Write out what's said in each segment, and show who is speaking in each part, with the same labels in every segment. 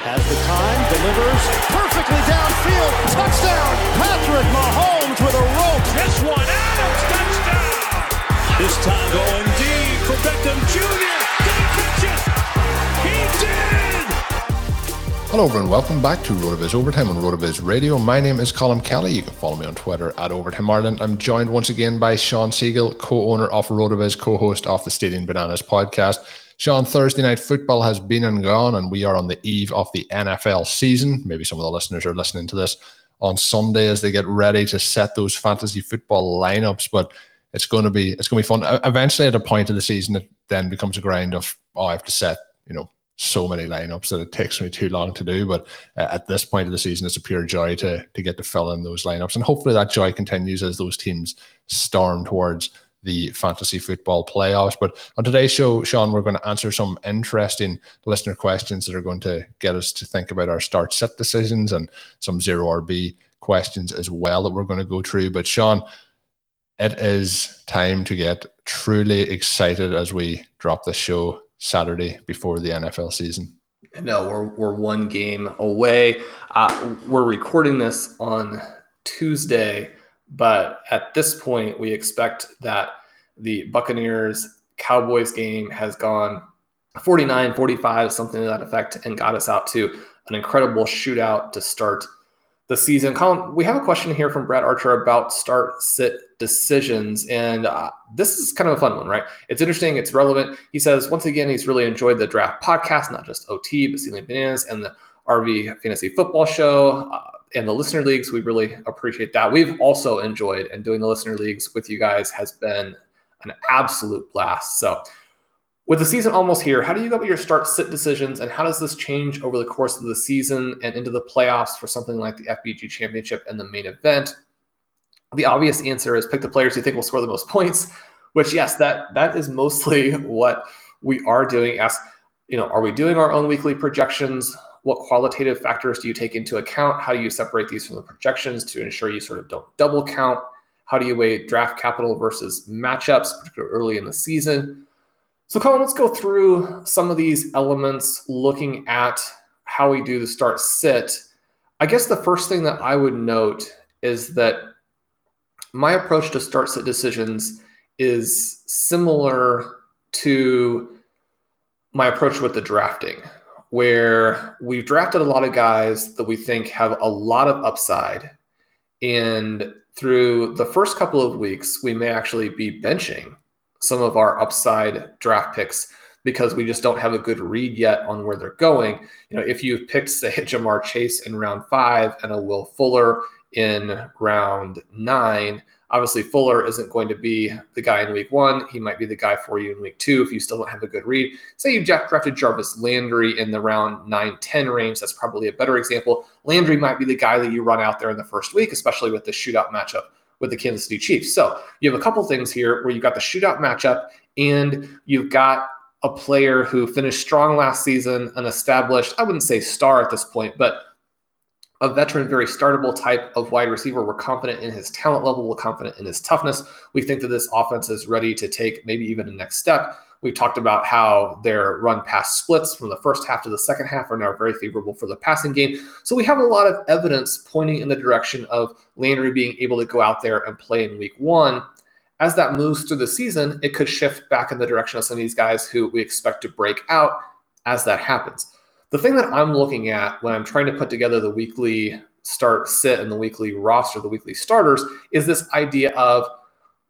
Speaker 1: Has the time, delivers perfectly downfield. Touchdown! Patrick Mahomes with a rope.
Speaker 2: This one, Adams, touchdown! This time going deep for Beckham Jr. Did he catch it? He did!
Speaker 3: Hello, everyone. Welcome back to RotoViz Overtime on RotoViz Radio. My name is Colin Kelly. You can follow me on Twitter at Overtime Ireland. I'm joined once again by Shawn Siegele, co-owner of RotoViz, co-host of the Stealing Bananas podcast. Shawn, Thursday night football has been and gone, and we are on the eve of the NFL season. Maybe some of the listeners are listening to this on Sunday as they get ready to set those fantasy football lineups. But it's going to be it's going to be fun. Eventually, at a point of the season, it then becomes a grind of oh, I have to set you know so many lineups that it takes me too long to do. But uh, at this point of the season, it's a pure joy to to get to fill in those lineups, and hopefully that joy continues as those teams storm towards the fantasy football playoffs. But on today's show, Sean, we're going to answer some interesting listener questions that are going to get us to think about our start set decisions and some zero RB questions as well that we're going to go through. But Sean, it is time to get truly excited as we drop the show Saturday before the NFL season.
Speaker 4: No, we're we're one game away. Uh, we're recording this on Tuesday. But at this point, we expect that the Buccaneers Cowboys game has gone 49 45, something to that effect, and got us out to an incredible shootout to start the season. Colin, we have a question here from Brad Archer about start sit decisions. And uh, this is kind of a fun one, right? It's interesting, it's relevant. He says, once again, he's really enjoyed the draft podcast, not just OT, but Stealing Bananas and the RV Fantasy Football Show. Uh, and the listener leagues, we really appreciate that. We've also enjoyed, and doing the listener leagues with you guys has been an absolute blast. So, with the season almost here, how do you go about your start sit decisions, and how does this change over the course of the season and into the playoffs for something like the FBG Championship and the main event? The obvious answer is pick the players you think will score the most points. Which, yes, that that is mostly what we are doing. Ask, you know, are we doing our own weekly projections? What qualitative factors do you take into account? How do you separate these from the projections to ensure you sort of don't double count? How do you weigh draft capital versus matchups, particularly early in the season? So, Colin, let's go through some of these elements looking at how we do the start sit. I guess the first thing that I would note is that my approach to start sit decisions is similar to my approach with the drafting where we've drafted a lot of guys that we think have a lot of upside. And through the first couple of weeks, we may actually be benching some of our upside draft picks because we just don't have a good read yet on where they're going. You know, if you've picked, say, Ja'Marr Chase in round five and a Will Fuller in round nine, Obviously, Fuller isn't going to be the guy in week one. He might be the guy for you in week two if you still don't have a good read. Say you drafted Jarvis Landry in the round 9 10 range. That's probably a better example. Landry might be the guy that you run out there in the first week, especially with the shootout matchup with the Kansas City Chiefs. So you have a couple things here where you've got the shootout matchup and you've got a player who finished strong last season, an established, I wouldn't say star at this point, but a veteran, very startable type of wide receiver. We're confident in his talent level. We're confident in his toughness. We think that this offense is ready to take maybe even a next step We talked about how their run pass splits from the first half to the second half are now very favorable for the passing game. So we have a lot of evidence pointing in the direction of Landry being able to go out there and play in week one. As that moves through the season, it could shift back in the direction of some of these guys who we expect to break out as that happens. The thing that I'm looking at when I'm trying to put together the weekly start sit and the weekly roster, the weekly starters, is this idea of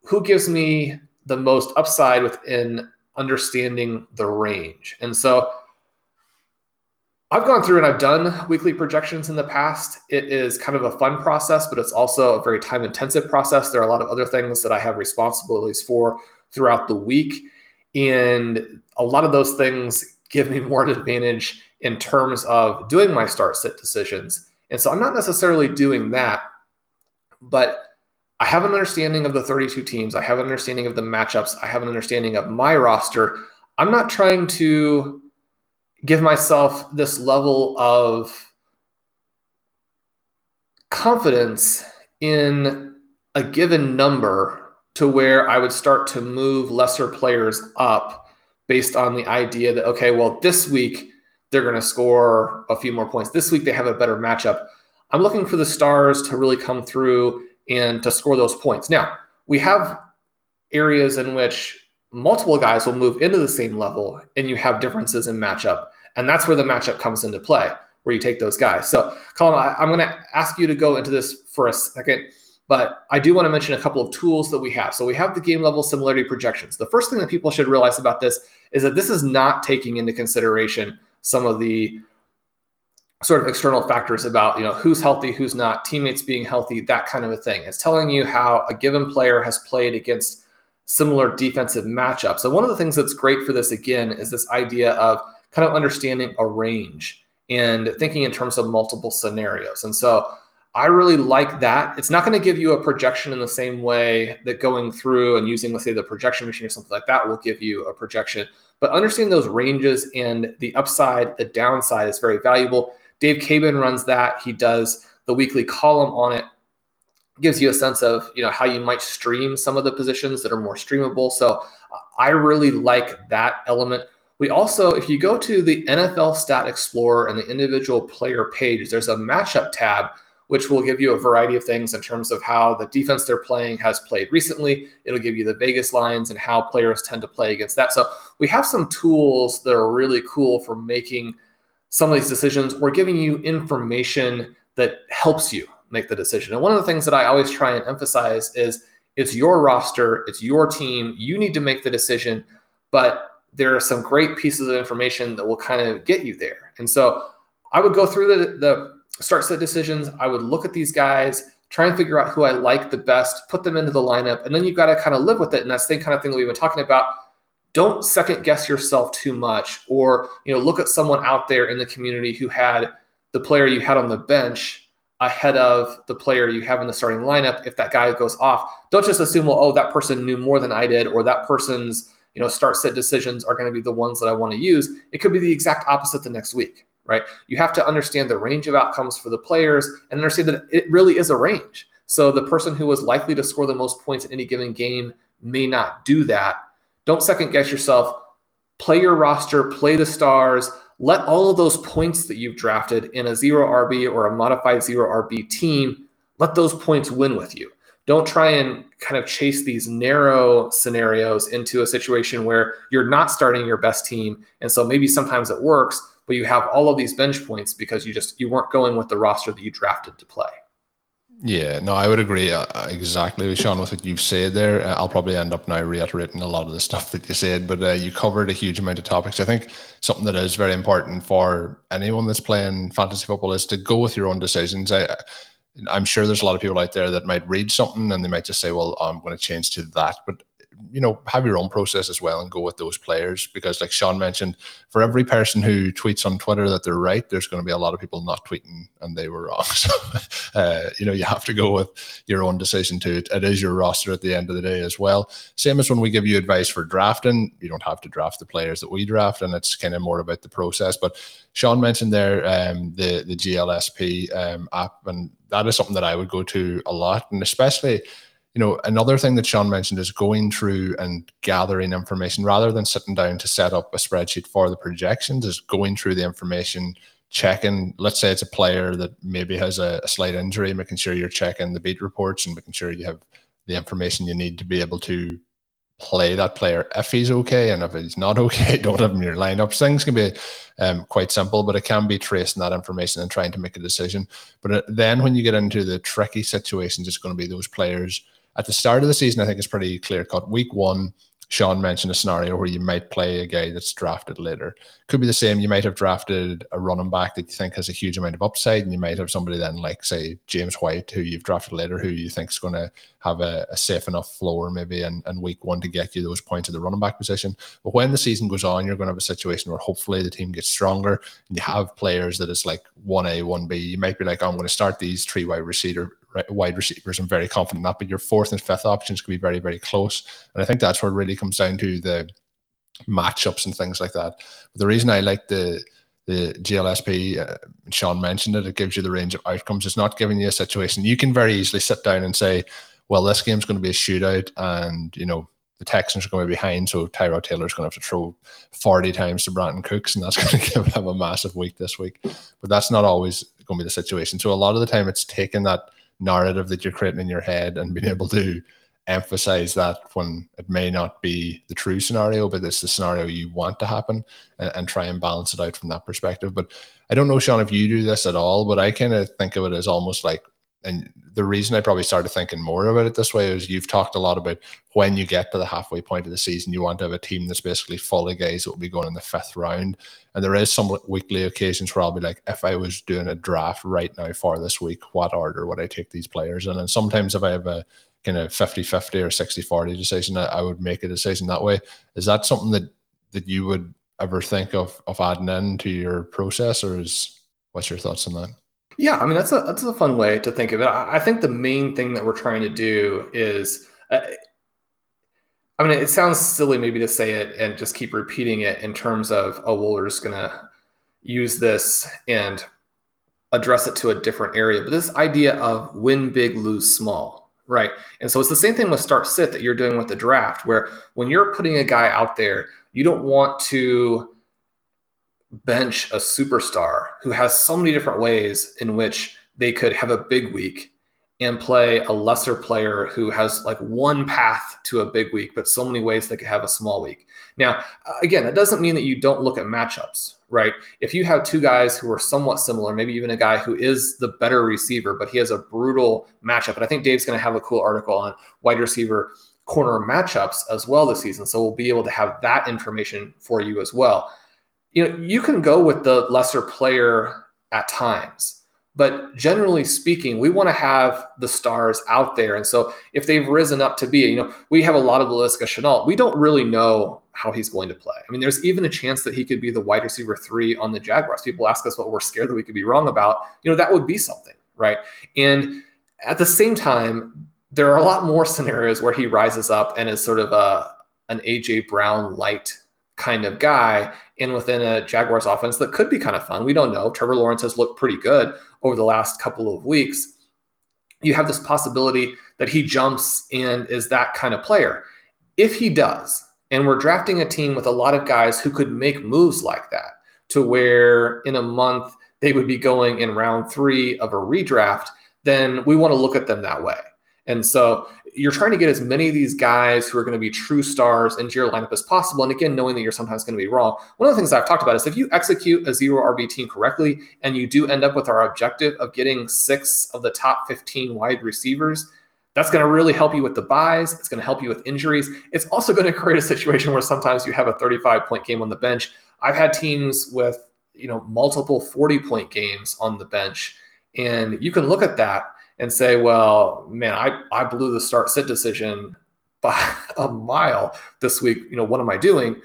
Speaker 4: who gives me the most upside within understanding the range. And so I've gone through and I've done weekly projections in the past. It is kind of a fun process, but it's also a very time intensive process. There are a lot of other things that I have responsibilities for throughout the week. And a lot of those things give me more advantage in terms of doing my start sit decisions. And so I'm not necessarily doing that, but I have an understanding of the 32 teams. I have an understanding of the matchups. I have an understanding of my roster. I'm not trying to give myself this level of confidence in a given number to where I would start to move lesser players up based on the idea that, okay, well, this week they're going to score a few more points. This week they have a better matchup. I'm looking for the stars to really come through and to score those points. Now, we have areas in which multiple guys will move into the same level and you have differences in matchup. And that's where the matchup comes into play, where you take those guys. So, Colin, I, am going to ask you to go into this for a second, but I do want to mention a couple of tools that we have. So, we have the game level similarity projections. The first thing that people should realize about this is that this is not taking into consideration some of the sort of external factors about you know who's healthy who's not teammates being healthy that kind of a thing. It's telling you how a given player has played against similar defensive matchups. So one of the things that's great for this again is this idea of kind of understanding a range and thinking in terms of multiple scenarios. And so i really like that. It's not going to give you a projection in the same way that going through and using let's say the projection machine or something like that will give you a projection but understanding those ranges and the upside the downside is very valuable Dave Caban runs that. He does the weekly column on it. Gives you a sense of you know how you might stream some of the positions that are more streamable. So I really like that element. We also, if you go to the NFL Stat Explorer and the individual player page, there's a matchup tab which will give you a variety of things in terms of how the defense they're playing has played recently. It'll give you the Vegas lines and how players tend to play against that. So we have some tools that are really cool for making some of these decisions or giving you information that helps you make the decision. And one of the things that I always try and emphasize is it's your roster, it's your team, you need to make the decision, but there are some great pieces of information that will kind of get you there. And so I would go through the, the start set decisions, I would look at these guys, try and figure out who I like the best, put them into the lineup, and then you've got to kind of live with it. And that's the kind of thing that we've been talking about. Don't second guess yourself too much or you know look at someone out there in the community who had the player you had on the bench ahead of the player you have in the starting lineup if that guy goes off. Don't just assume well oh that person knew more than i did or that person's you know start set decisions are going to be the ones that i want to use. It could be the exact opposite the next week right you have to understand the range of outcomes for the players and understand that it really is a range so the person who was likely to score the most points in any given game may not do that don't second guess yourself. Play your roster, play the stars. Let all of those points that you've drafted in a zero RB or a modified zero RB team, let those points win with you. Don't try and kind of chase these narrow scenarios into a situation where you're not starting your best team. And so maybe sometimes it works, but you have all of these bench points because you just you weren't going with the roster that you drafted to play.
Speaker 3: Yeah, no, I would agree uh, exactly with Sean with what you've said there. Uh, I'll probably end up now reiterating a lot of the stuff that you said, but uh, you covered a huge amount of topics. I think something that is very important for anyone that's playing fantasy football is to go with your own decisions. I, I'm sure there's a lot of people out there that might read something and they might just say, "Well, I'm going to change to that," but you know, have your own process as well and go with those players because, like Sean mentioned, for every person who tweets on Twitter that they're right, there's going to be a lot of people not tweeting and they were wrong. So, uh, you know, you have to go with your own decision to it. It is your roster at the end of the day as well. Same as when we give you advice for drafting, you don't have to draft the players that we draft, and it's kind of more about the process. But Sean mentioned there um, the the GLSP um, app, and that is something that I would go to a lot, and especially you know, another thing that Sean mentioned is going through and gathering information rather than sitting down to set up a spreadsheet for the projections, is going through the information, checking. Let's say it's a player that maybe has a, a slight injury, making sure you're checking the beat reports and making sure you have the information you need to be able to play that player if he's okay and if he's not okay don't have him in your lineups things can be um, quite simple but it can be tracing that information and trying to make a decision but uh, then when you get into the tricky situations it's going to be those players at the start of the season, I think it's pretty clear cut. Week one, Sean mentioned a scenario where you might play a guy that's drafted later. Could be the same. You might have drafted a running back that you think has a huge amount of upside, and you might have somebody then like say James White, who you've drafted later, who you think is going to have a, a, safe enough floor maybe in, in week one to get you those points at the running back position. But when the season goes on, you're going to have a situation where hopefully the team gets stronger and you have players that is like one A, one B. You might be like, I'm going to start these three wide receiver wide receivers. I'm very confident in that. But your fourth and fifth options could be very, very close. And I think that's where it really comes down to the matchups and things like that. But the reason I like the the GLSP, uh, Sean mentioned it, it gives you the range of outcomes. It's not giving you a situation. You can very easily sit down and say, well, this game's going to be a shootout and, you know, the Texans are going to be behind, so Tyrod Taylor's going to have to throw 40 times to Brandin Cooks, and that's going to give him a massive week this week. But that's not always going to be the situation. So a lot of the time, it's taking that narrative that you're creating in your head and being able to emphasize that when it may not be the true scenario, but it's the scenario you want to happen and, and, try and balance it out from that perspective. But I don't know, Sean, if you do this at all, but I kind of think of it as almost like and the reason I probably started thinking more about it this way is you've talked a lot about when you get to the halfway point of the season, you want to have a team that's basically full of guys that will be going in the fifth round. And there is some weekly occasions where I'll be like, if I was doing a draft right now for this week, what order would I take these players in? And sometimes if I have a kind of 50 50 or 60 40 decision, I would make a decision that way. Is that something that, that you would ever think of, of adding in to your process, or is what's your thoughts on that?
Speaker 4: Yeah, I mean that's a that's a fun way to think of it. I, I think the main thing that we're trying to do is, uh, I mean, it sounds silly maybe to say it and just keep repeating it in terms of, oh, well, we're just gonna use this and address it to a different area. But this idea of win big, lose small, right? And so it's the same thing with start sit that you're doing with the draft, where when you're putting a guy out there, you don't want to bench a superstar who has so many different ways in which they could have a big week and play a lesser player who has like one path to a big week, but so many ways they could have a small week. Now, again, that doesn't mean that you don't look at matchups, right? If you have two guys who are somewhat similar, maybe even a guy who is the better receiver, but he has a brutal matchup. And I think Dave's going to have a cool article on wide receiver corner matchups as well this season. So we'll be able to have that information for you as well you know, you can go with the lesser player at times, but generally speaking, we want to have the stars out there. And so if they've risen up to be, you know, we have a lot of Laviska Shenault. We don't really know how he's going to play. I mean, there's even a chance that he could be the wide receiver three on the Jaguars. People ask us what we're scared that we could be wrong about. You know, that would be something, right? And at the same time, there are a lot more scenarios where he rises up and is sort of a an AJ Brown light kind of guy and within a Jaguars offense that could be kind of fun. We don't know. Trevor Lawrence has looked pretty good over the last couple of weeks. You have this possibility that he jumps and is that kind of player. If he does, and we're drafting a team with a lot of guys who could make moves like that, to where in a month they would be going in round three of a redraft, then we want to look at them that way. And so you're trying to get as many of these guys who are going to be true stars into your lineup as possible. And again, knowing that you're sometimes going to be wrong. One of the things I've talked about is if you execute a zero RB team correctly and you do end up with our objective of getting six of the top 15 wide receivers, that's going to really help you with the buys. It's going to help you with injuries. It's also going to create a situation where sometimes you have a 35 point game on the bench. I've had teams with, you know, multiple 40 point games on the bench. And you can look at that and say, well, man, I, I blew the start sit decision by a mile this week. You know, what am I doing?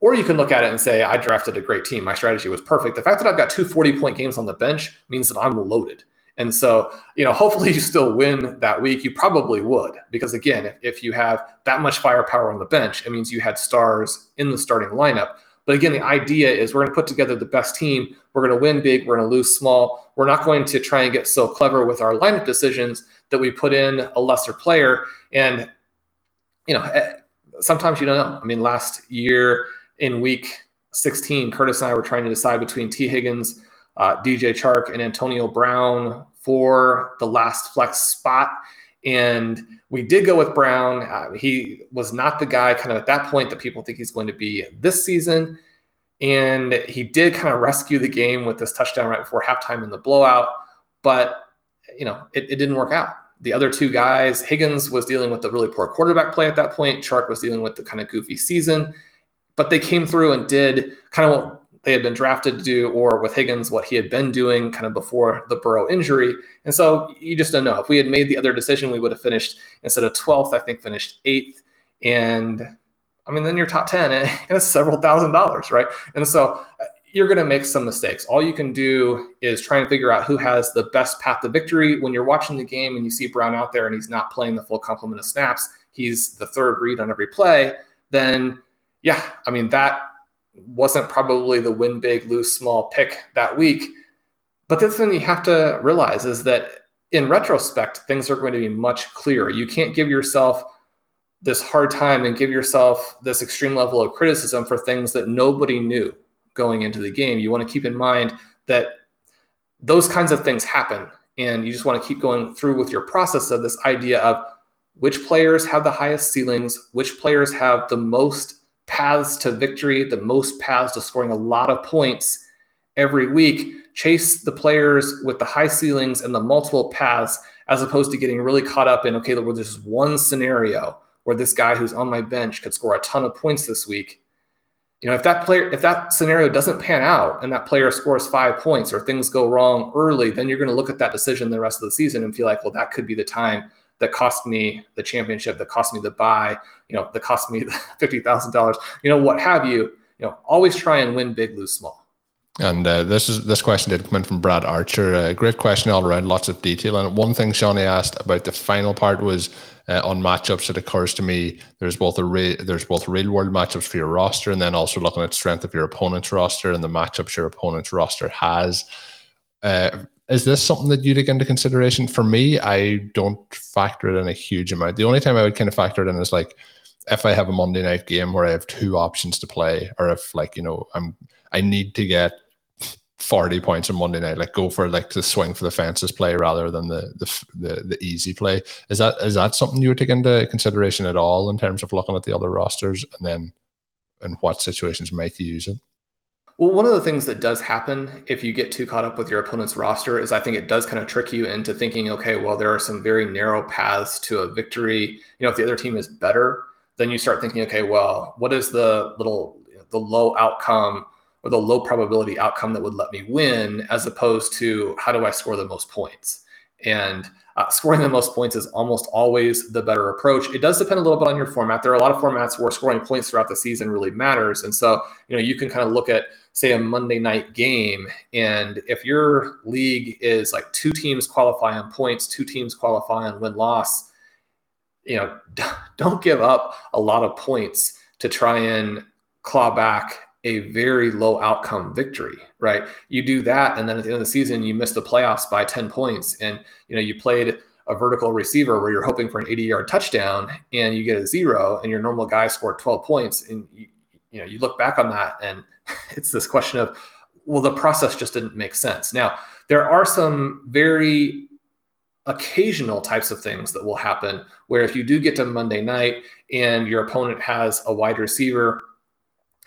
Speaker 4: Or you can look at it and say, I drafted a great team. My strategy was perfect. The fact that I've got two 40 point games on the bench means that I'm loaded. And so, you know, hopefully you still win that week. You probably would, because again, if, if you have that much firepower on the bench, it means you had stars in the starting lineup. But again, the idea is we're going to put together the best team. We're going to win big. We're going to lose small. We're not going to try and get so clever with our lineup decisions that we put in a lesser player. And, you know, eh, sometimes you don't know. I mean, last year in week 16, Curtis and I were trying to decide between Tee Higgins, uh, DJ Chark, and Antonio Brown for the last flex spot. And we did go with Brown. Uh, he was not the guy kind of at that point that people think he's going to be this season. And he did kind of rescue the game with this touchdown right before halftime in the blowout. But, you know, it, it didn't work out. The other two guys, Higgins was dealing with the really poor quarterback play at that point. Chark was dealing with the kind of goofy season. But they came through and did kind of what they had been drafted to do, or with Higgins, what he had been doing kind of before the Burrow injury. And so you just don't know. If we had made the other decision, we would have finished instead of 12th, I think finished eighth. And I mean, then you're top 10 and it's several thousand dollars, right? And so uh, you're going to make some mistakes. All you can do is try and figure out who has the best path to victory. When you're watching the game and you see Brown out there and he's not playing the full complement of snaps, he's the third read on every play, then yeah, I mean, that wasn't probably the win big, lose small pick that week. But the thing you have to realize is that in retrospect, things are going to be much clearer. You can't give yourself this hard time and give yourself this extreme level of criticism for things that nobody knew going into the game. You want to keep in mind that those kinds of things happen. And you just want to keep going through with your process of this idea of which players have the highest ceilings, which players have the most paths to victory, the most paths to scoring a lot of points every week. Chase the players with the high ceilings and the multiple paths, as opposed to getting really caught up in, okay, there's one scenario where this guy who's on my bench could score a ton of points this week. You know, if that player, if that scenario doesn't pan out and that player scores five points or things go wrong early, then you're going to look at that decision the rest of the season and feel like, well, that could be the time that cost me the championship, that cost me the buy, you know, that cost me the fifty thousand dollars, you know, what have you. You know, always try and win big, lose small.
Speaker 3: And uh, this is this question did come in from Brad Archer. A uh, great question all around, lots of detail. And one thing Shawnee asked about the final part was uh, on matchups. It occurs to me there's both a re- there's both real world matchups for your roster, and then also looking at strength of your opponent's roster and the matchups your opponent's roster has. Is this something that you take into consideration? For me, I don't factor it in a huge amount. The only time I would kind of factor it in is like if I have a Monday night game where I have two options to play, or if like you know I'm I need to get 40 points on Monday night, like go for like the swing for the fences play rather than the the the, the easy play. Is that is that something you would take into consideration at all in terms of looking at the other rosters and then in what situations might you use it?
Speaker 4: Well, one of the things that does happen if you get too caught up with your opponent's roster is I think it does kind of trick you into thinking, okay, well, there are some very narrow paths to a victory. You know, if the other team is better, then you start thinking, okay, well, what is the little the low outcome or the low probability outcome that would let me win, as opposed to how do I score the most points? And uh, scoring the most points is almost always the better approach. It does depend a little bit on your format. There are a lot of formats where scoring points throughout the season really matters, and so you know you can kind of look at say a Monday night game, and if your league is like two teams qualify on points, two teams qualify on win loss, you know, don't give up a lot of points to try and claw back a very low outcome victory, right? You do that, and then at the end of the season, you miss the playoffs by 10 points, and you know, you played a vertical receiver where you're hoping for an 80 yard touchdown and you get a zero and your normal guy scored 12 points and you, you know you look back on that and it's this question of, well, the process just didn't make sense. Now, there are some very occasional types of things that will happen where if you do get to Monday night and your opponent has a wide receiver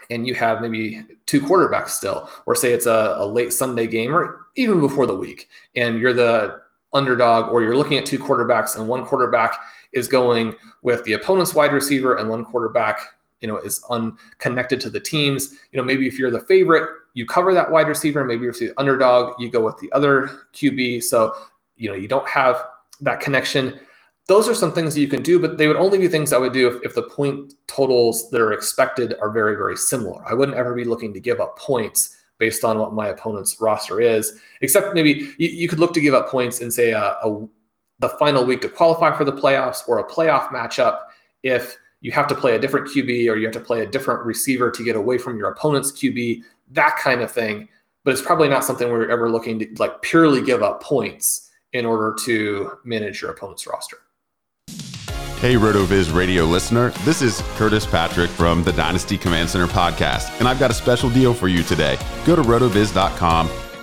Speaker 4: and you have maybe two quarterbacks still, or say it's a, a, late Sunday game or even before the week, and you're the underdog, or you're looking at two quarterbacks and one quarterback is going with the opponent's wide receiver and one quarterback you know is unconnected to the teams. You know maybe if you're the favorite you cover that wide receiver. Maybe if you're the underdog you go with the other qb so you know you don't have that connection. Those are some things that you can do but they would only be things i would do if, if the point totals that are expected are very very similar. I wouldn't ever be looking to give up points based on what my opponent's roster is except maybe you, you could look to give up points in say a, a the final week to qualify for the playoffs or a playoff matchup if you have to play a different QB or you have to play a different receiver to get away from your opponent's QB, that kind of thing. But it's probably not something we're ever looking to like purely give up points in order to manage your opponent's roster.
Speaker 5: Hey, RotoViz radio listener. This is Curtis Patrick from the Dynasty Command Center podcast, and I've got a special deal for you today. Go to rotoviz.com,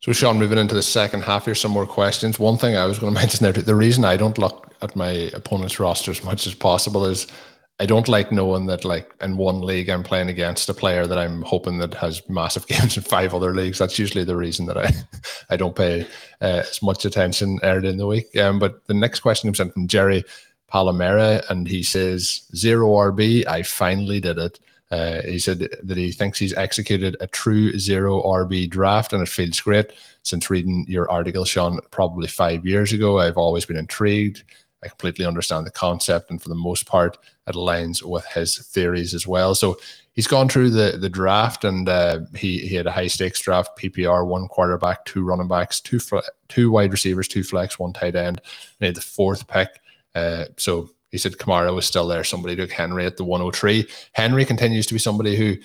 Speaker 3: So, Sean, moving into the second half, here's some more questions. One thing I was going to mention there, the reason I don't look at my opponent's roster as much as possible is I don't like knowing that, like, in one league, I'm playing against a player that I'm hoping that has massive games in five other leagues. That's usually the reason that I, I don't pay uh, as much attention early in the week. Um, but the next question comes in from Jerry Palomera, and he says, Zero RB, I finally did it. Uh, he said that he thinks he's executed a true zero RB draft and it feels great. Since reading your article, Sean, probably five years ago, I've always been intrigued. I completely understand the concept, and for the most part, it aligns with his theories as well. So he's gone through the the draft, and uh, he he had a high stakes draft, PPR, one quarterback, two running backs, two two wide receivers, two flex, one tight end, and he had the fourth pick. Uh, so he said Kamara was still there. Somebody took Henry at the 103. Henry continues to be somebody who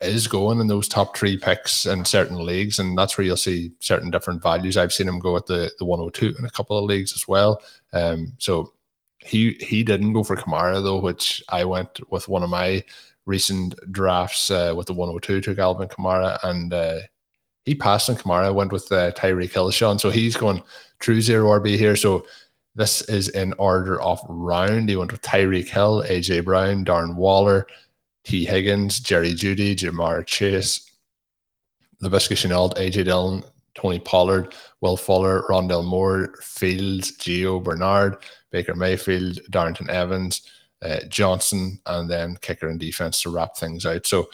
Speaker 3: is going in those top three picks in certain leagues, and that's where you'll see certain different values. I've seen him go at the, the 102 in a couple of leagues as well. Um, so he he didn't go for Kamara though, which I went with one of my recent drafts uh, with the 102 took Alvin Kamara, and uh, he passed on Kamara. Went with uh, Tyreek Hill. So he's going true zero RB here. So this is in order of round. He went with Tyreek Hill, AJ Brown, Darren Waller, Tee Higgins, Jerry Jeudy, Ja'Marr Chase, Laviska Shenault, AJ Dillon, Tony Pollard, Will Fuller, Rondale Moore, Fields, Gio Bernard, Baker Mayfield, Darrynton Evans, uh, Johnson, and then kicker and defense to wrap things out. So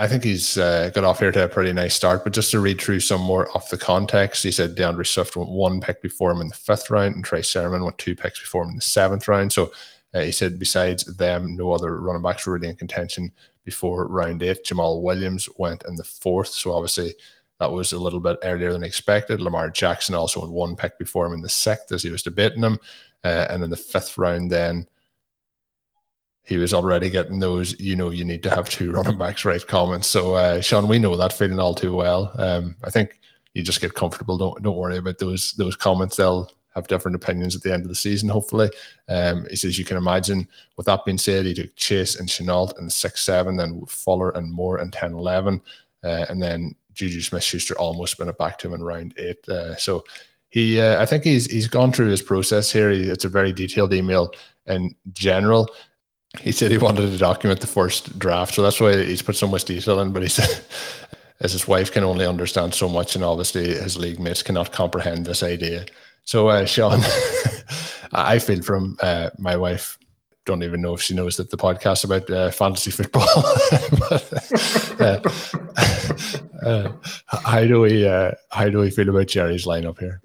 Speaker 3: I think he's uh, got off here to a pretty nice start. But just to read through some more off the context, he said D'Andre Swift went one pick before him in the fifth round, and Trey Sermon went two picks before him in the seventh round. So uh, he said besides them, no other running backs were really in contention before round eight. Jamaal Williams went in the fourth, so obviously that was a little bit earlier than expected. Lamar Jackson also went one pick before him in the sixth as he was debating him, uh, and in the fifth round then he was already getting those, you know, you need to have two running backs right comments. So, uh, Sean, we know that feeling all too well. Um, I think you just get comfortable. Don't don't worry about those those comments. They'll have different opinions at the end of the season, hopefully. Um, he you can imagine. With that being said, he took Chase and Shenault in six seven, then Fuller and Moore in 10 11, uh, and then Juju Smith Schuster almost been it back to him in round eight. Uh, so he, uh, I think he's he's gone through his process here. He, it's a very detailed email in general he said he wanted to document the first draft, so that's why he's put so much detail in. But he said, as his wife can only understand so much, and obviously his league mates cannot comprehend this idea. So, uh, Sean, I feel from uh, my wife. Don't even know if she knows that the podcast about uh, fantasy football. but, uh, uh, how do we uh, how do we feel about Jerry's lineup here?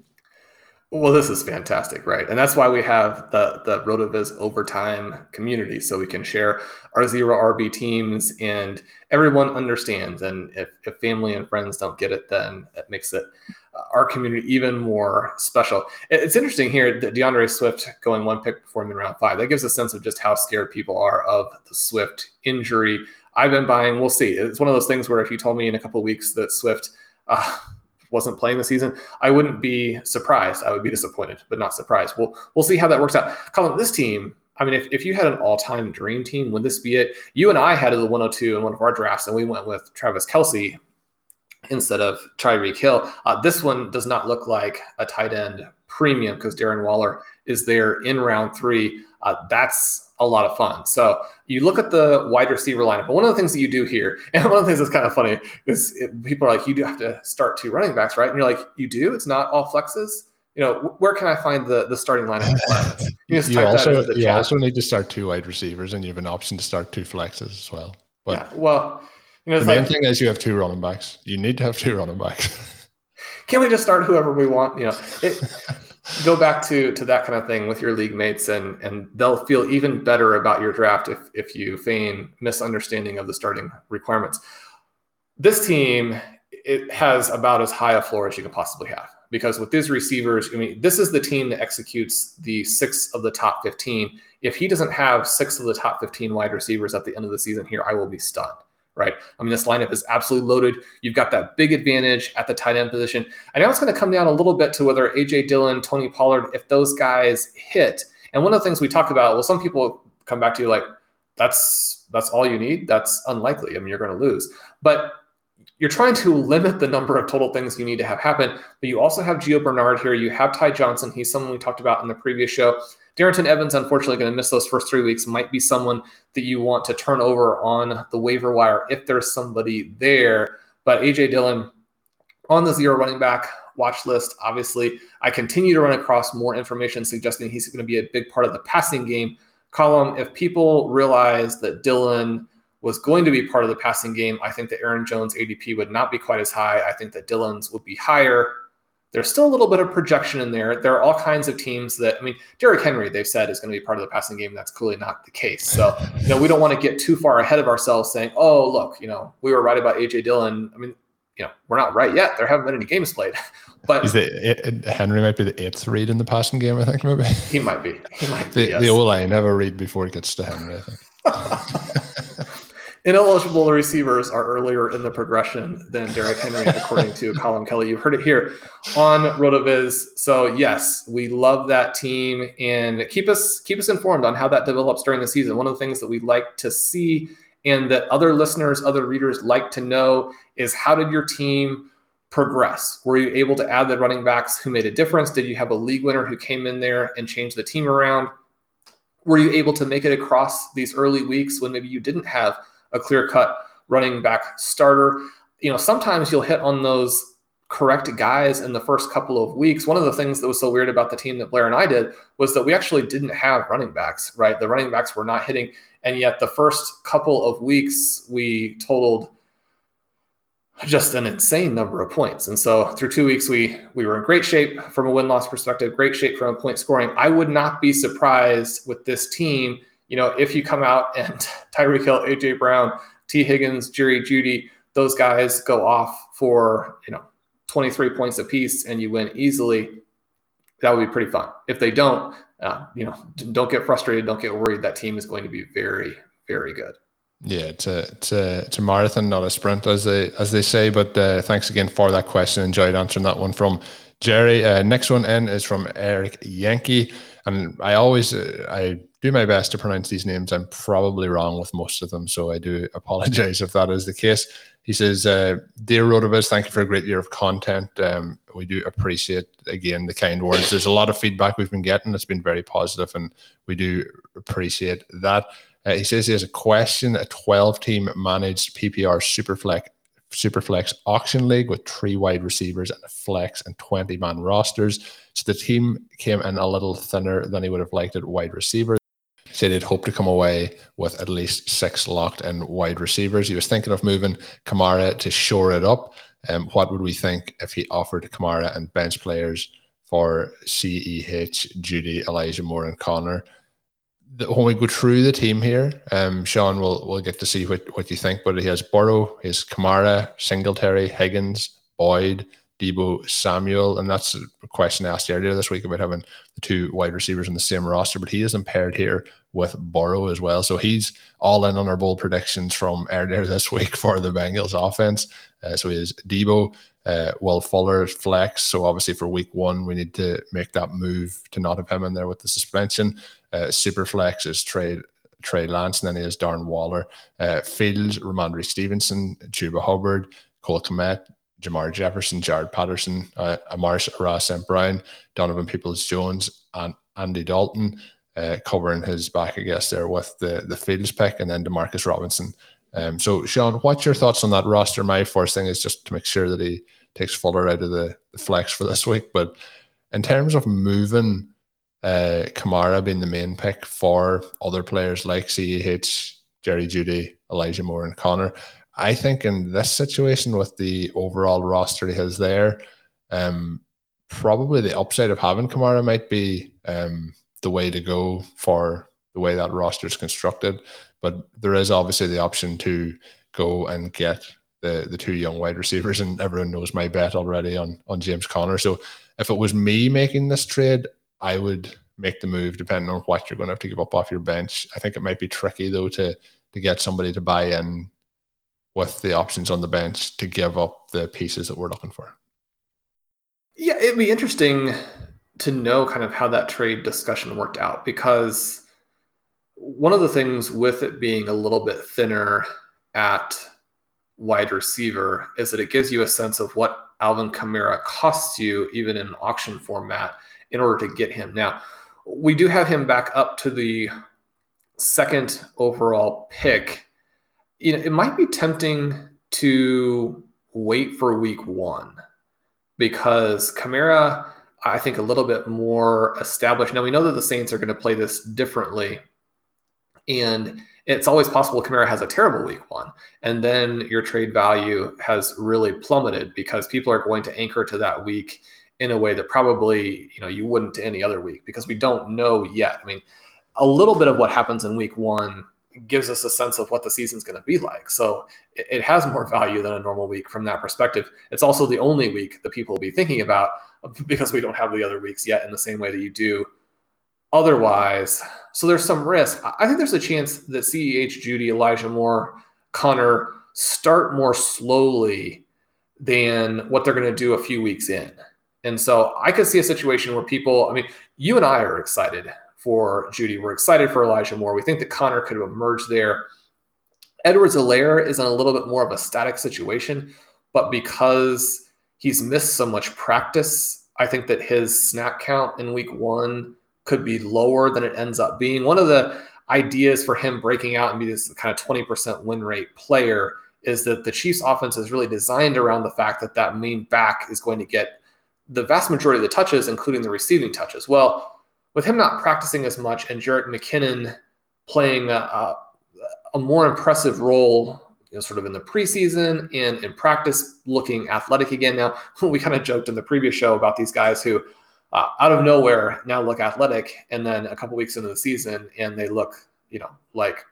Speaker 4: Well, this is fantastic, right? And that's why we have the the RotoViz overtime community, so we can share our zero RB teams, and everyone understands. And if, if family and friends don't get it, then it makes it uh, our community even more special. It's interesting here that D'Andre Swift going one pick before him in round five. That gives a sense of just how scared people are of the Swift injury. I've been buying. We'll see. It's one of those things where if you told me in a couple weeks that Swift. Uh, wasn't playing the season, I wouldn't be surprised. I would be disappointed, but not surprised. We'll we'll see how that works out. Colin, this team, I mean, if, if you had an all-time dream team, would this be it? You and I had the 102 in one of our drafts, and we went with Travis Kelce instead of Tyreek Hill. Uh, this one does not look like a tight end premium because Darren Waller is there in round three. Uh, that's a lot of fun. So you look at the wide receiver lineup. But one of the things that you do here, and one of the things that's kind of funny is it, people are like, you do have to start two running backs, right? And you're like, you do? It's not all flexes. You know, where can I find the the starting lineup?
Speaker 3: You, you also you chat. also need to start two wide receivers, and you have an option to start two flexes as well.
Speaker 4: But yeah, well,
Speaker 3: you know, the main thing is you have two running backs. You need to have two running backs.
Speaker 4: Can we just start whoever we want? You know, it, go back to to that kind of thing with your league mates and and they'll feel even better about your draft if if you feign misunderstanding of the starting requirements. This team it has about as high a floor as you can possibly have because with these receivers i mean this is the team that executes the six of the top 15 if he doesn't have six of the top 15 wide receivers at the end of the season here i will be stunned right? I mean, this lineup is absolutely loaded. You've got that big advantage at the tight end position. I know it's going to come down a little bit to whether AJ Dillon, Tony Pollard, if those guys hit. And one of the things we talked about, well, some people come back to you like, that's that's all you need. That's unlikely. I mean, you're going to lose. But you're trying to limit the number of total things you need to have happen. But you also have Gio Bernard here. You have Ty Johnson. He's someone we talked about in the previous show. Darrynton Evans, unfortunately, going to miss those first three weeks. Might be someone that you want to turn over on the waiver wire if there's somebody there. But AJ Dillon on the zero running back watch list. Obviously, I continue to run across more information suggesting he's going to be a big part of the passing game column. If people realize that Dillon was going to be part of the passing game, I think that Aaron Jones' ADP would not be quite as high. I think that Dillon's would be higher there's still a little bit of projection in there. There are all kinds of teams that, I mean, Derrick Henry, they've said is going to be part of the passing game. That's clearly not the case. So, you know, we don't want to get too far ahead of ourselves saying, oh, look, you know, we were right about AJ Dillon. I mean, you know, we're not right yet. There haven't been any games played. But
Speaker 3: is it, Henry might be the eighth read in the passing game, I think, maybe.
Speaker 4: He might be. He might be.
Speaker 3: The, yes. the O line never read before it gets to Henry, I
Speaker 4: think. Ineligible receivers are earlier in the progression than Derrick Henry, according to Colin Kelly. You heard it here on RotoViz. So yes, we love that team and keep us keep us informed on how that develops during the season. One of the things that we like to see and that other listeners, other readers like to know is how did your team progress? Were you able to add the running backs who made a difference? Did you have a league winner who came in there and changed the team around? were you able to make it across these early weeks when maybe you didn't have a clear cut running back starter? You know, sometimes you'll hit on those correct guys in the first couple of weeks. One of the things that was so weird about the team that Blair and I did was that we actually didn't have running backs, right? The running backs were not hitting. And yet the first couple of weeks, we totaled just an insane number of points. And so through two weeks, we we were in great shape from a win loss perspective, great shape from a point scoring. I would not be surprised with this team, you know, if you come out and Tyreek Hill, AJ Brown, Tee Higgins, Jerry Jeudy, those guys go off for you know 23 points apiece and you win easily. That would be pretty fun. If they don't, uh, you know, don't get frustrated, don't get worried. That team is going to be very, very good.
Speaker 3: Yeah, it's a it's a it's a marathon, not a sprint, as they as they say. But uh, thanks again for that question. Enjoyed answering that one from Jerry. Uh, next one in is from Eric Yankee, and I always uh, I do my best to pronounce these names. I'm probably wrong with most of them, so I do apologize if that is the case. He says, uh, "Dear Rotoviz, thank you for a great year of content. Um, we do appreciate again the kind words. There's a lot of feedback we've been getting. It's been very positive, and we do appreciate that." Uh, he says he has a question: a 12 team managed PPR Superflex Superflex auction league with three wide receivers and a flex and 20 man rosters. So the team came in a little thinner than he would have liked at wide receiver. He he'd hope to come away with at least six locked in wide receivers. He was thinking of moving Kamara to shore it up. Um, what would we think if he offered Kamara and bench players for CEH, Jeudy, Elijah Moore, and Conner? when we go through the team here, um, Sean will will get to see what, what you think. But he has Burrow, his Kamara, Singletary, Higgins, Boyd, Deebo, Samuel, and that's a question asked earlier this week about having the two wide receivers in the same roster. But he is impaired here with Burrow as well, so he's all in on our bold predictions from earlier this week for the Bengals offense. Uh, so he is Deebo, uh, Will Fuller flex. So obviously for week one, we need to make that move to not have him in there with the suspension. Uh, super flex is Trey Trey Lance, and then he has Darren Waller. Uh, Fields, Rhamondre Stevenson, Chuba Hubbard, Cole Kmet, Jermar Jefferson, Jaret Patterson, uh, Amon Ra St. Brown, Donovan Peoples Jones, and Andy Dalton uh, covering his back, I guess, there with the, the Fields pick, and then Demarcus Robinson. Um, so, Sean, what's your thoughts on that roster? My first thing is just to make sure that he takes Fuller out of the, the flex for this week. But in terms of moving uh, Kamara being the main pick for other players like CEH, Jerry Jeudy, Elijah Moore, and Conner. I think in this situation with the overall roster he has there, um, probably the upside of having Kamara might be um, the way to go for the way that roster is constructed. But there is obviously the option to go and get the the two young wide receivers, and everyone knows my bet already on on James Conner. So if it was me making this trade, I would make the move depending on what you're going to have to give up off your bench. I think it might be tricky though to to get somebody to buy in with the options on the bench to give up the pieces that we're looking for.
Speaker 4: Yeah, it'd be interesting to know kind of how that trade discussion worked out because one of the things with it being a little bit thinner at wide receiver is that it gives you a sense of what Alvin Kamara costs you even in auction format in order to get him. Now, we do have him back up to the second overall pick. You know, it might be tempting to wait for week one because Kamara, I think, a little bit more established. Now we know that the Saints are going to play this differently, and it's always possible Kamara has a terrible week one, and then your trade value has really plummeted because people are going to anchor to that week in a way that probably you know you wouldn't to any other week because we don't know yet. I mean, a little bit of what happens in week one gives us a sense of what the season's going to be like. So it, it, has more value than a normal week from that perspective. It's also the only week that people will be thinking about because we don't have the other weeks yet in the same way that you do otherwise. So there's some risk. I think there's a chance that CEH, Jeudy, Elijah Moore, Conner start more slowly than what they're going to do a few weeks in. And so I could see a situation where people, I mean, you and I are excited for Jeudy. We're excited for Elijah Moore. We think that Conner could emerge there. Edwards-Helaire is in a little bit more of a static situation, but because he's missed so much practice, I think that his snap count in week one could be lower than it ends up being. One of the ideas for him breaking out and be this kind of 20% win rate player is that the Chiefs offense is really designed around the fact that that main back is going to get the vast majority of the touches, including the receiving touches. Well, with him not practicing as much and Jerick McKinnon playing a, a more impressive role you know, sort of in the preseason and in practice, looking athletic again. Now, we kind of joked in the previous show about these guys who, uh, out of nowhere, now look athletic, and then a couple weeks into the season, and they look, you know, like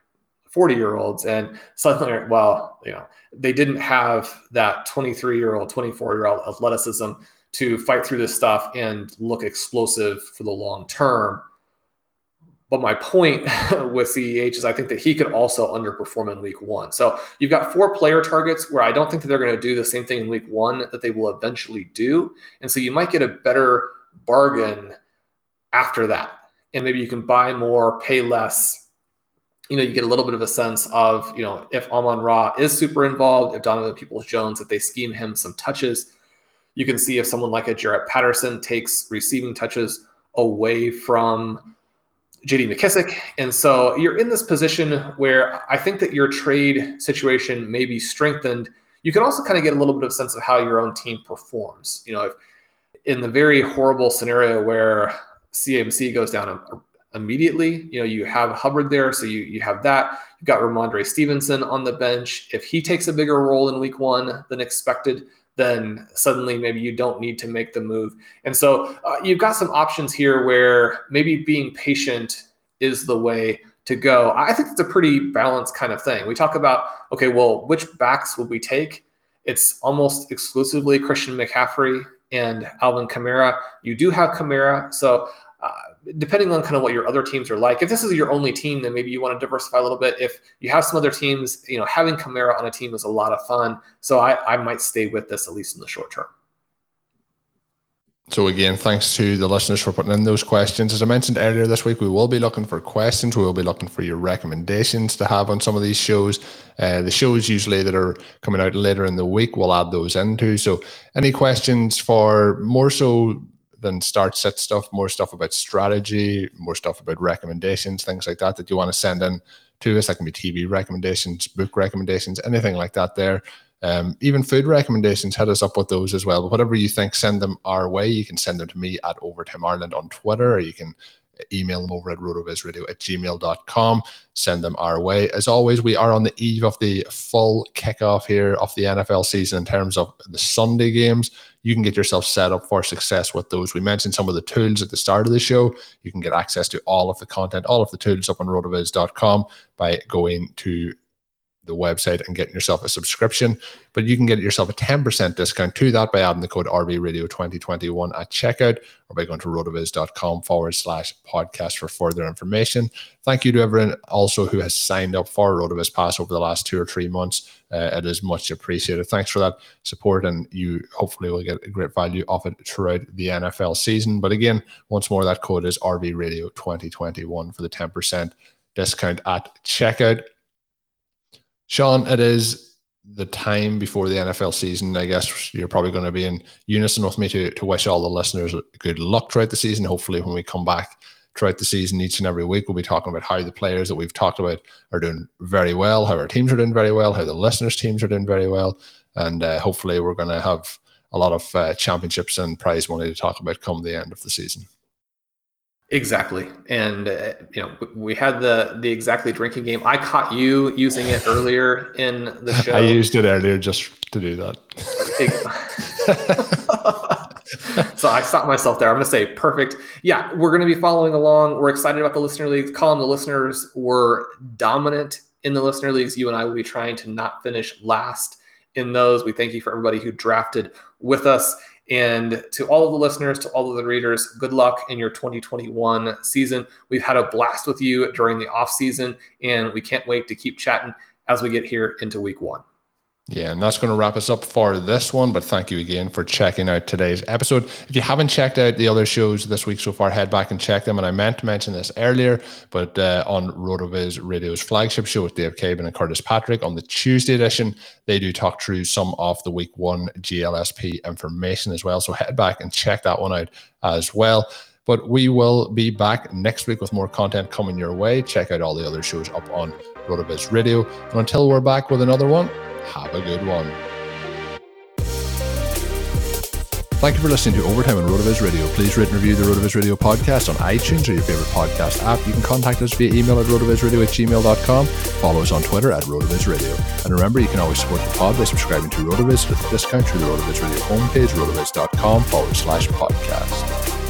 Speaker 4: 40 year olds. And suddenly, well, you know, they didn't have that 23 year old, 24 year old athleticism to fight through this stuff and look explosive for the long term. But my point with CEH is I think that he could also underperform in week one. So you've got four player targets where I don't think that they're going to do the same thing in week one that they will eventually do. And so you might get a better bargain after that. And maybe you can buy more, pay less. You know, you get a little bit of a sense of, you know, if Amon Ra is super involved, if Donovan Peoples Jones, if they scheme him some touches, you can see if someone like a Jaret Patterson takes receiving touches away from JD McKissic. And so you're in this position where I think that your trade situation may be strengthened. You can also kind of get a little bit of sense of how your own team performs. You know, if in the very horrible scenario where CMC goes down immediately, you know, you have Hubbard there, so you you have that. You've got Rhamondre Stevenson on the bench. If he takes a bigger role in week one than expected, then suddenly maybe you don't need to make the move. And so uh, you've got some options here where maybe being patient is the way to go. I think it's a pretty balanced kind of thing. We talk about, okay, well, which backs would we take? It's almost exclusively Christian McCaffrey and Alvin Kamara. You do have Kamara. So depending on kind of what your other teams are like, if this is your only team, then maybe you want to diversify a little bit. If you have some other teams, you know, having Kamara on a team is a lot of fun. So I, I might stay with this at least in the short term.
Speaker 3: So again, thanks to the listeners for putting in those questions. As I mentioned earlier this week, we will be looking for questions. We will be looking for your recommendations to have on some of these shows. Uh, the shows usually that are coming out later in the week, we'll add those into. So any questions for more so than start set stuff, more stuff about strategy, more stuff about recommendations, things like that that you want to send in to us. That can be TV recommendations, book recommendations, anything like that there. Um, even food recommendations, hit us up with those as well. But whatever you think, send them our way. You can send them to me at Overtime Ireland on Twitter, or you can email them over at rotovizradio at gmail.com. Send them our way. As always, we are on the eve of the full kickoff here of the NFL season in terms of the Sunday games. You can get yourself set up for success with those. We mentioned some of the tools at the start of the show. You can get access to all of the content, all of the tools up on rotoviz.com by going to the website and getting yourself a subscription. But you can get yourself a 10% discount to that by adding the code RVRadio 2021 at checkout or by going to rotoviz.com forward slash podcast for further information. Thank you to everyone also who has signed up for Rotoviz Pass over the last two or three months. Uh, it is much appreciated. Thanks for that support, and you hopefully will get a great value off it throughout the NFL season. But again, once more, that code is RVRadio 2021 for the 10% discount at checkout. Sean, it is the time before the NFL season. I guess you're probably going to be in unison with me to, to wish all the listeners good luck throughout the season. Hopefully, when we come back throughout the season, each and every week, we'll be talking about how the players that we've talked about are doing very well, how our teams are doing very well, how the listeners' teams are doing very well. And uh, hopefully, we're going to have a lot of uh, championships and prize money to talk about come the end of the season.
Speaker 4: Exactly, and uh, you know we had the the exactly drinking game. I caught you using it earlier in the show. I
Speaker 3: used it earlier just to do that.
Speaker 4: so I stopped myself there. I'm going to say perfect. Yeah, we're going to be following along. We're excited about the listener leagues. Colin, the listeners were dominant in the listener leagues. You and I will be trying to not finish last in those. We thank you for everybody who drafted with us. And to all of the listeners, to all of the readers, good luck in your 2021 season. We've had a blast with you during the off season, and we can't wait to keep chatting as we get here into week one.
Speaker 3: Yeah, and that's going to wrap us up for this one. But thank you again for checking out today's episode. If you haven't checked out the other shows this week so far, head back and check them. And I meant to mention this earlier, but uh, on RotoViz Radio's flagship show with Dave Caban and Curtis Patrick on the Tuesday edition, they do talk through some of the week one GLSP information as well. So head back and check that one out as well. But we will be back next week with more content coming your way. Check out all the other shows up on RotoViz Radio. And until we're back with another one, have a good one. Thank you for listening to Overtime on RotoViz Radio. Please rate and review the RotoViz Radio podcast on iTunes or your favorite podcast app. You can contact us via email at rotovizradio at gmail.com. Follow us on Twitter at RotoViz Radio. And remember, you can always support the pod by subscribing to RotoViz with a discount through the RotoViz Radio homepage, rotoviz.com forward slash podcast.